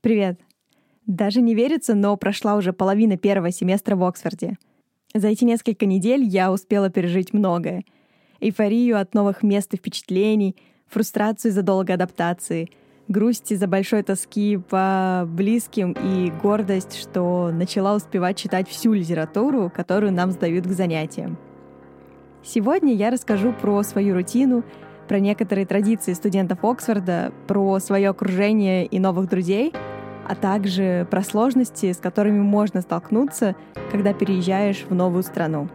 Привет! Даже не верится, но прошла уже половина первого семестра в Оксфорде. За эти несколько недель я успела пережить многое. Эйфорию от новых мест и впечатлений, фрустрацию из-за долгой адаптации, грусть из-за большой тоски по близким и гордость, что начала успевать читать всю литературу, которую нам сдают к занятиям. Сегодня я расскажу про свою рутину, про некоторые традиции студентов Оксфорда, про свое окружение и новых друзей — а также про сложности, с которыми можно столкнуться, когда переезжаешь в новую страну.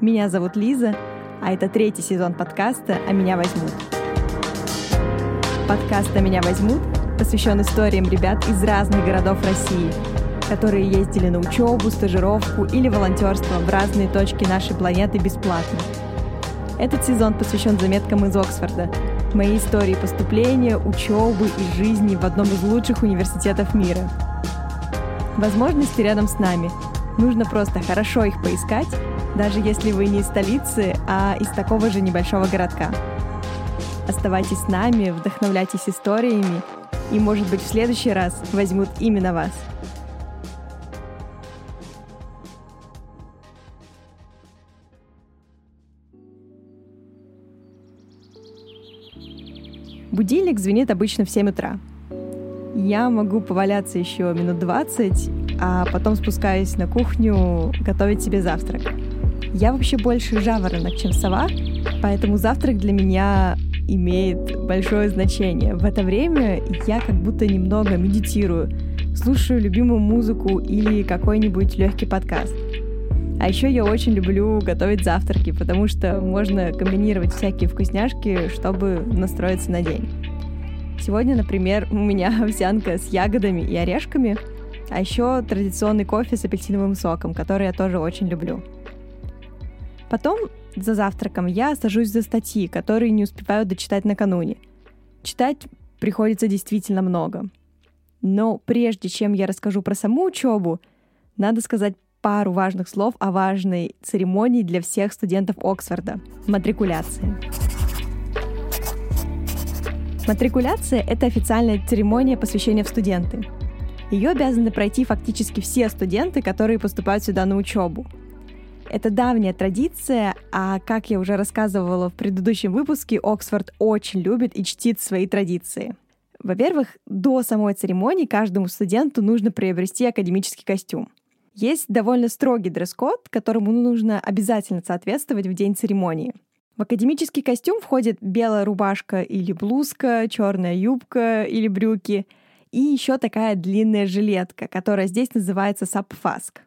Меня зовут Лиза, а это третий сезон подкаста «А меня возьмут». Подкаст «А меня возьмут» посвящен историям ребят из разных городов России, которые ездили на учебу, стажировку или волонтерство в разные точки нашей планеты бесплатно. Этот сезон посвящен заметкам из Оксфорда — моей истории поступления, учебы и жизни в одном из лучших университетов мира. Возможности рядом с нами. Нужно просто хорошо их поискать, даже если вы не из столицы, а из такого же небольшого городка. Оставайтесь с нами, вдохновляйтесь историями, и, может быть, в следующий раз возьмут именно вас. Будильник звенит обычно в 7 утра. Я могу поваляться еще минут 20, а потом спускаюсь на кухню готовить себе завтрак. Я вообще больше жаворонок, чем сова, поэтому завтрак для меня имеет большое значение. В это время я как будто немного медитирую, слушаю любимую музыку или какой-нибудь легкий подкаст. А еще я очень люблю готовить завтраки, потому что можно комбинировать всякие вкусняшки, чтобы настроиться на день. Сегодня, например, у меня овсянка с ягодами и орешками, а еще традиционный кофе с апельсиновым соком, который я тоже очень люблю. Потом за завтраком я сажусь за статьи, которые не успеваю дочитать накануне. Читать приходится действительно много. Но прежде чем я расскажу про саму учебу, надо сказать пару важных слов о важной церемонии для всех студентов Оксфорда — матрикуляции. Матрикуляция — это официальная церемония посвящения в студенты. Ее обязаны пройти фактически все студенты, которые поступают сюда на учебу. Это давняя традиция, а как я уже рассказывала в предыдущем выпуске, Оксфорд очень любит и чтит свои традиции. Во-первых, до самой церемонии каждому студенту нужно приобрести академический костюм. Есть довольно строгий дресс-код, которому нужно обязательно соответствовать в день церемонии. В академический костюм входит белая рубашка или блузка, черная юбка или брюки и еще такая длинная жилетка, которая здесь называется сапфаск.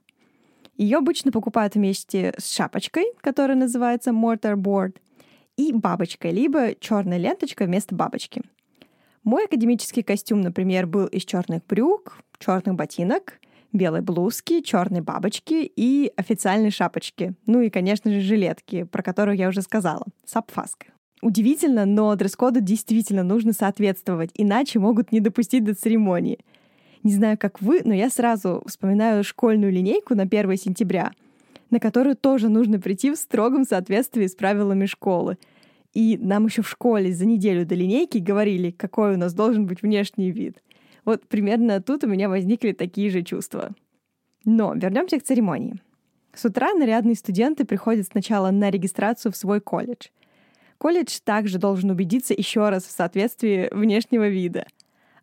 Ее обычно покупают вместе с шапочкой, которая называется mortarboard, и бабочкой, либо черная ленточка вместо бабочки. Мой академический костюм, например, был из черных брюк, черных ботинок — белой блузки, черной бабочки и официальной шапочки. Ну и, конечно же, жилетки, про которую я уже сказала. Сапфаск. Удивительно, но дресс-коду действительно нужно соответствовать, иначе могут не допустить до церемонии. Не знаю, как вы, но я сразу вспоминаю школьную линейку на 1 сентября, на которую тоже нужно прийти в строгом соответствии с правилами школы. И нам еще в школе за неделю до линейки говорили, какой у нас должен быть внешний вид — вот примерно тут у меня возникли такие же чувства. Но вернемся к церемонии. С утра нарядные студенты приходят сначала на регистрацию в свой колледж. Колледж также должен убедиться еще раз в соответствии внешнего вида.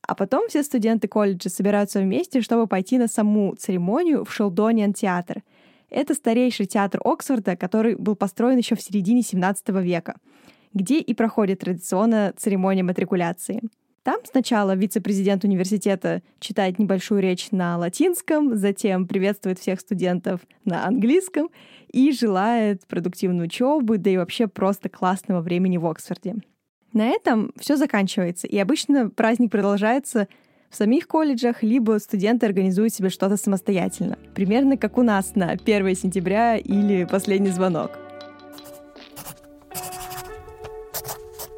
А потом все студенты колледжа собираются вместе, чтобы пойти на саму церемонию в Шелдониан театр. Это старейший театр Оксфорда, который был построен еще в середине 17 века, где и проходит традиционная церемония матрикуляции — там сначала вице-президент университета читает небольшую речь на латинском, затем приветствует всех студентов на английском и желает продуктивной учебы, да и вообще просто классного времени в Оксфорде. На этом все заканчивается, и обычно праздник продолжается в самих колледжах, либо студенты организуют себе что-то самостоятельно. Примерно как у нас на 1 сентября или последний звонок.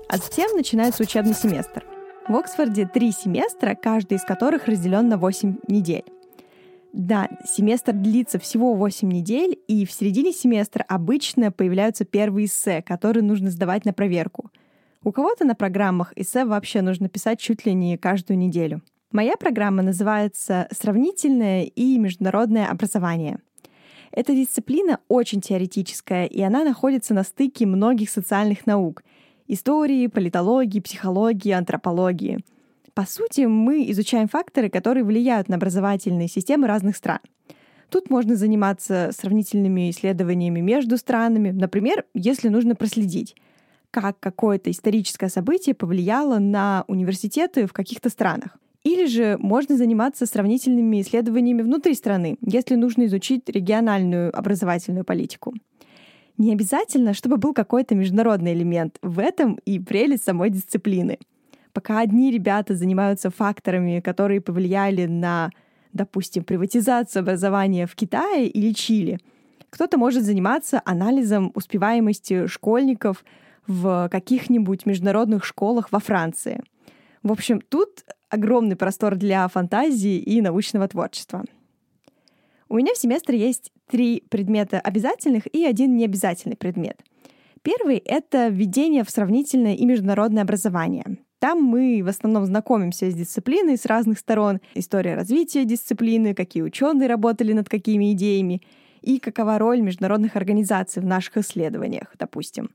А затем начинается учебный семестр. В Оксфорде три семестра, каждый из которых разделен на 8 недель. Да, семестр длится всего 8 недель, и в середине семестра обычно появляются первые эссе, которые нужно сдавать на проверку. У кого-то на программах эссе вообще нужно писать чуть ли не каждую неделю. Моя программа называется «Сравнительное и международное образование». Эта дисциплина очень теоретическая, и она находится на стыке многих социальных наук — истории, политологии, психологии, антропологии. По сути, мы изучаем факторы, которые влияют на образовательные системы разных стран. Тут можно заниматься сравнительными исследованиями между странами, например, если нужно проследить, как какое-то историческое событие повлияло на университеты в каких-то странах. Или же можно заниматься сравнительными исследованиями внутри страны, если нужно изучить региональную образовательную политику. Не обязательно, чтобы был какой-то международный элемент. В этом и прелесть самой дисциплины. Пока одни ребята занимаются факторами, которые повлияли на, допустим, приватизацию образования в Китае или Чили, кто-то может заниматься анализом успеваемости школьников в каких-нибудь международных школах во Франции. В общем, тут огромный простор для фантазии и научного творчества. У меня в семестре есть три предмета обязательных и один необязательный предмет. Первый — это введение в сравнительное и международное образование. Там мы в основном знакомимся с дисциплиной с разных сторон, история развития дисциплины, какие ученые работали над какими идеями и какова роль международных организаций в наших исследованиях, допустим.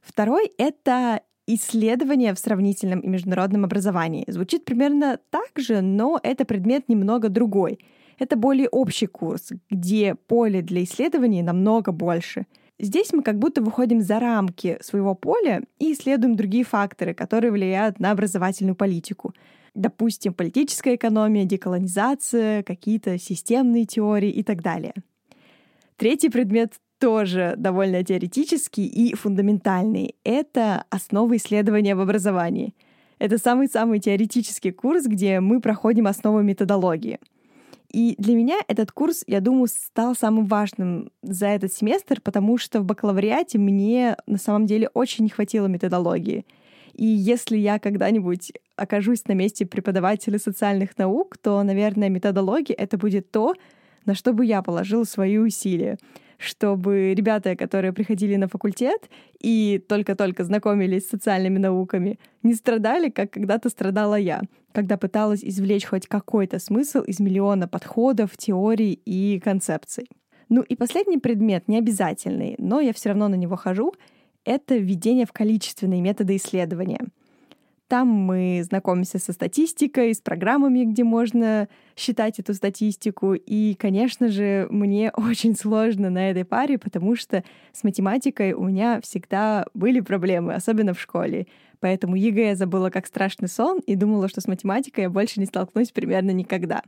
Второй — это исследование в сравнительном и международном образовании. Звучит примерно так же, но это предмет немного другой. Это более общий курс, где поле для исследований намного больше. Здесь мы как будто выходим за рамки своего поля и исследуем другие факторы, которые влияют на образовательную политику. Допустим, политическая экономия, деколонизация, какие-то системные теории и так далее. Третий предмет тоже довольно теоретический и фундаментальный. Это основы исследования в образовании. Это самый-самый теоретический курс, где мы проходим основы методологии. И для меня этот курс, я думаю, стал самым важным за этот семестр, потому что в бакалавриате мне на самом деле очень не хватило методологии. И если я когда-нибудь окажусь на месте преподавателя социальных наук, то, наверное, методология — это будет то, на что бы я положила свои усилия чтобы ребята, которые приходили на факультет и только-только знакомились с социальными науками, не страдали, как когда-то страдала я, когда пыталась извлечь хоть какой-то смысл из миллиона подходов, теорий и концепций. Ну и последний предмет, не обязательный, но я все равно на него хожу, это введение в количественные методы исследования — там мы знакомимся со статистикой, с программами, где можно считать эту статистику. И, конечно же, мне очень сложно на этой паре, потому что с математикой у меня всегда были проблемы, особенно в школе. Поэтому ЕГЭ я забыла как страшный сон и думала, что с математикой я больше не столкнусь примерно никогда.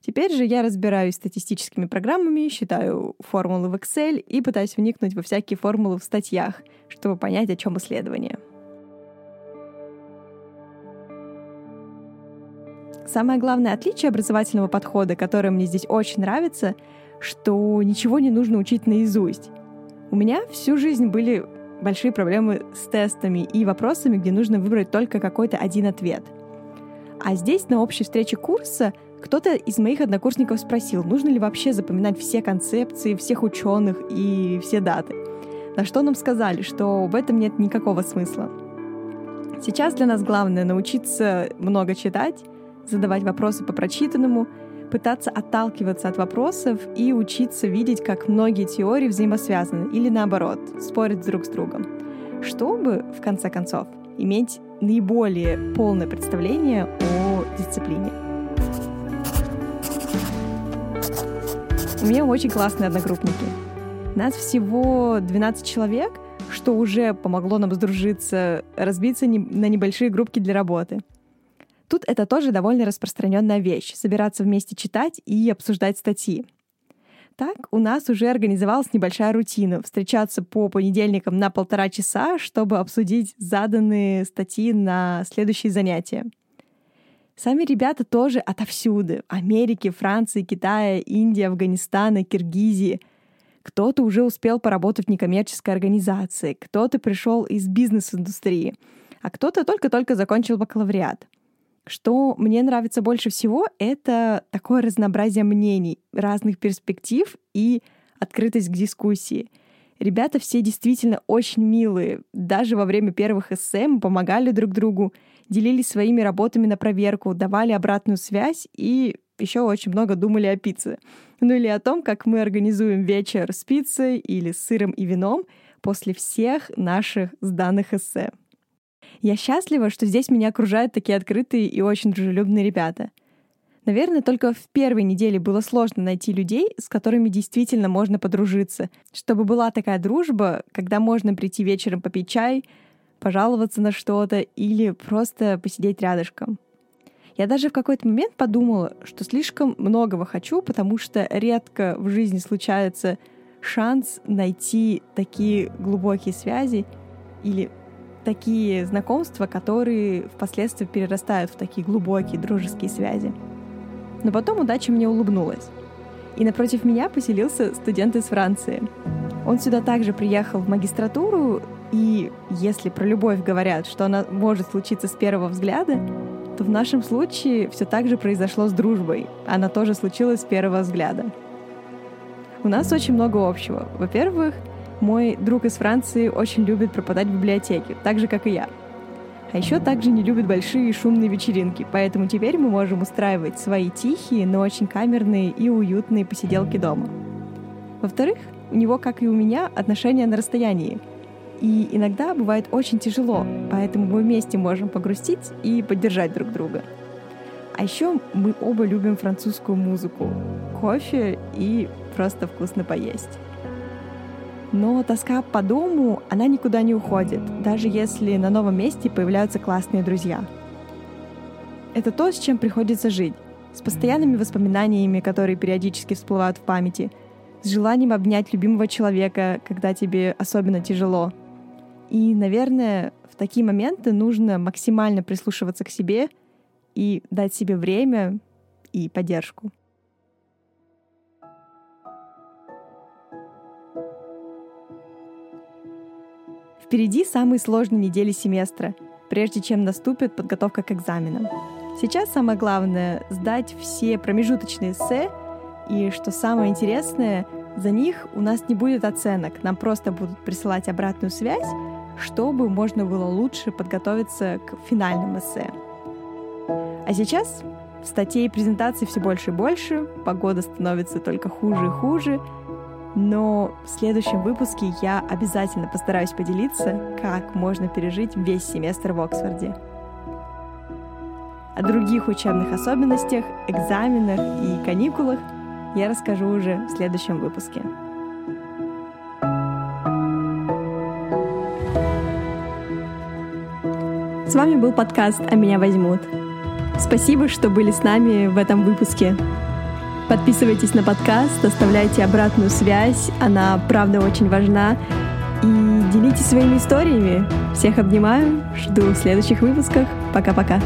Теперь же я разбираюсь статистическими программами, считаю формулы в Excel и пытаюсь вникнуть во всякие формулы в статьях, чтобы понять, о чем исследование. Самое главное отличие образовательного подхода, которое мне здесь очень нравится, что ничего не нужно учить наизусть. У меня всю жизнь были большие проблемы с тестами и вопросами, где нужно выбрать только какой-то один ответ. А здесь на общей встрече курса кто-то из моих однокурсников спросил, нужно ли вообще запоминать все концепции, всех ученых и все даты. На что нам сказали, что в этом нет никакого смысла. Сейчас для нас главное научиться много читать, задавать вопросы по прочитанному, пытаться отталкиваться от вопросов и учиться видеть, как многие теории взаимосвязаны или наоборот, спорят друг с другом, чтобы, в конце концов, иметь наиболее полное представление о дисциплине. У меня очень классные одногруппники. Нас всего 12 человек, что уже помогло нам сдружиться, разбиться на небольшие группки для работы — Тут это тоже довольно распространенная вещь — собираться вместе читать и обсуждать статьи. Так, у нас уже организовалась небольшая рутина — встречаться по понедельникам на полтора часа, чтобы обсудить заданные статьи на следующие занятия. Сами ребята тоже отовсюду — Америки, Франции, Китая, Индии, Афганистана, Киргизии. Кто-то уже успел поработать в некоммерческой организации, кто-то пришел из бизнес-индустрии, а кто-то только-только закончил бакалавриат. Что мне нравится больше всего, это такое разнообразие мнений, разных перспектив и открытость к дискуссии. Ребята все действительно очень милые. Даже во время первых эссе мы помогали друг другу, делились своими работами на проверку, давали обратную связь и еще очень много думали о пицце. Ну или о том, как мы организуем вечер с пиццей или с сыром и вином после всех наших сданных эссе. Я счастлива, что здесь меня окружают такие открытые и очень дружелюбные ребята. Наверное, только в первой неделе было сложно найти людей, с которыми действительно можно подружиться, чтобы была такая дружба, когда можно прийти вечером попить чай, пожаловаться на что-то или просто посидеть рядышком. Я даже в какой-то момент подумала, что слишком многого хочу, потому что редко в жизни случается шанс найти такие глубокие связи или такие знакомства, которые впоследствии перерастают в такие глубокие дружеские связи. Но потом удача мне улыбнулась. И напротив меня поселился студент из Франции. Он сюда также приехал в магистратуру, и если про любовь говорят, что она может случиться с первого взгляда, то в нашем случае все так же произошло с дружбой. Она тоже случилась с первого взгляда. У нас очень много общего. Во-первых, мой друг из Франции очень любит пропадать в библиотеке, так же, как и я. А еще также не любит большие шумные вечеринки, поэтому теперь мы можем устраивать свои тихие, но очень камерные и уютные посиделки дома. Во-вторых, у него, как и у меня, отношения на расстоянии — и иногда бывает очень тяжело, поэтому мы вместе можем погрустить и поддержать друг друга. А еще мы оба любим французскую музыку, кофе и просто вкусно поесть. Но тоска по дому, она никуда не уходит, даже если на новом месте появляются классные друзья. Это то, с чем приходится жить, с постоянными воспоминаниями, которые периодически всплывают в памяти, с желанием обнять любимого человека, когда тебе особенно тяжело — и, наверное, в такие моменты нужно максимально прислушиваться к себе и дать себе время и поддержку. Впереди самые сложные недели семестра, прежде чем наступит подготовка к экзаменам. Сейчас самое главное — сдать все промежуточные эссе, и, что самое интересное, за них у нас не будет оценок, нам просто будут присылать обратную связь, чтобы можно было лучше подготовиться к финальным эссе. А сейчас статей и презентаций все больше и больше, погода становится только хуже и хуже, но в следующем выпуске я обязательно постараюсь поделиться, как можно пережить весь семестр в Оксфорде. О других учебных особенностях, экзаменах и каникулах я расскажу уже в следующем выпуске. С вами был подкаст «А меня возьмут». Спасибо, что были с нами в этом выпуске. Подписывайтесь на подкаст, оставляйте обратную связь, она правда очень важна. И делитесь своими историями. Всех обнимаю, жду в следующих выпусках. Пока-пока.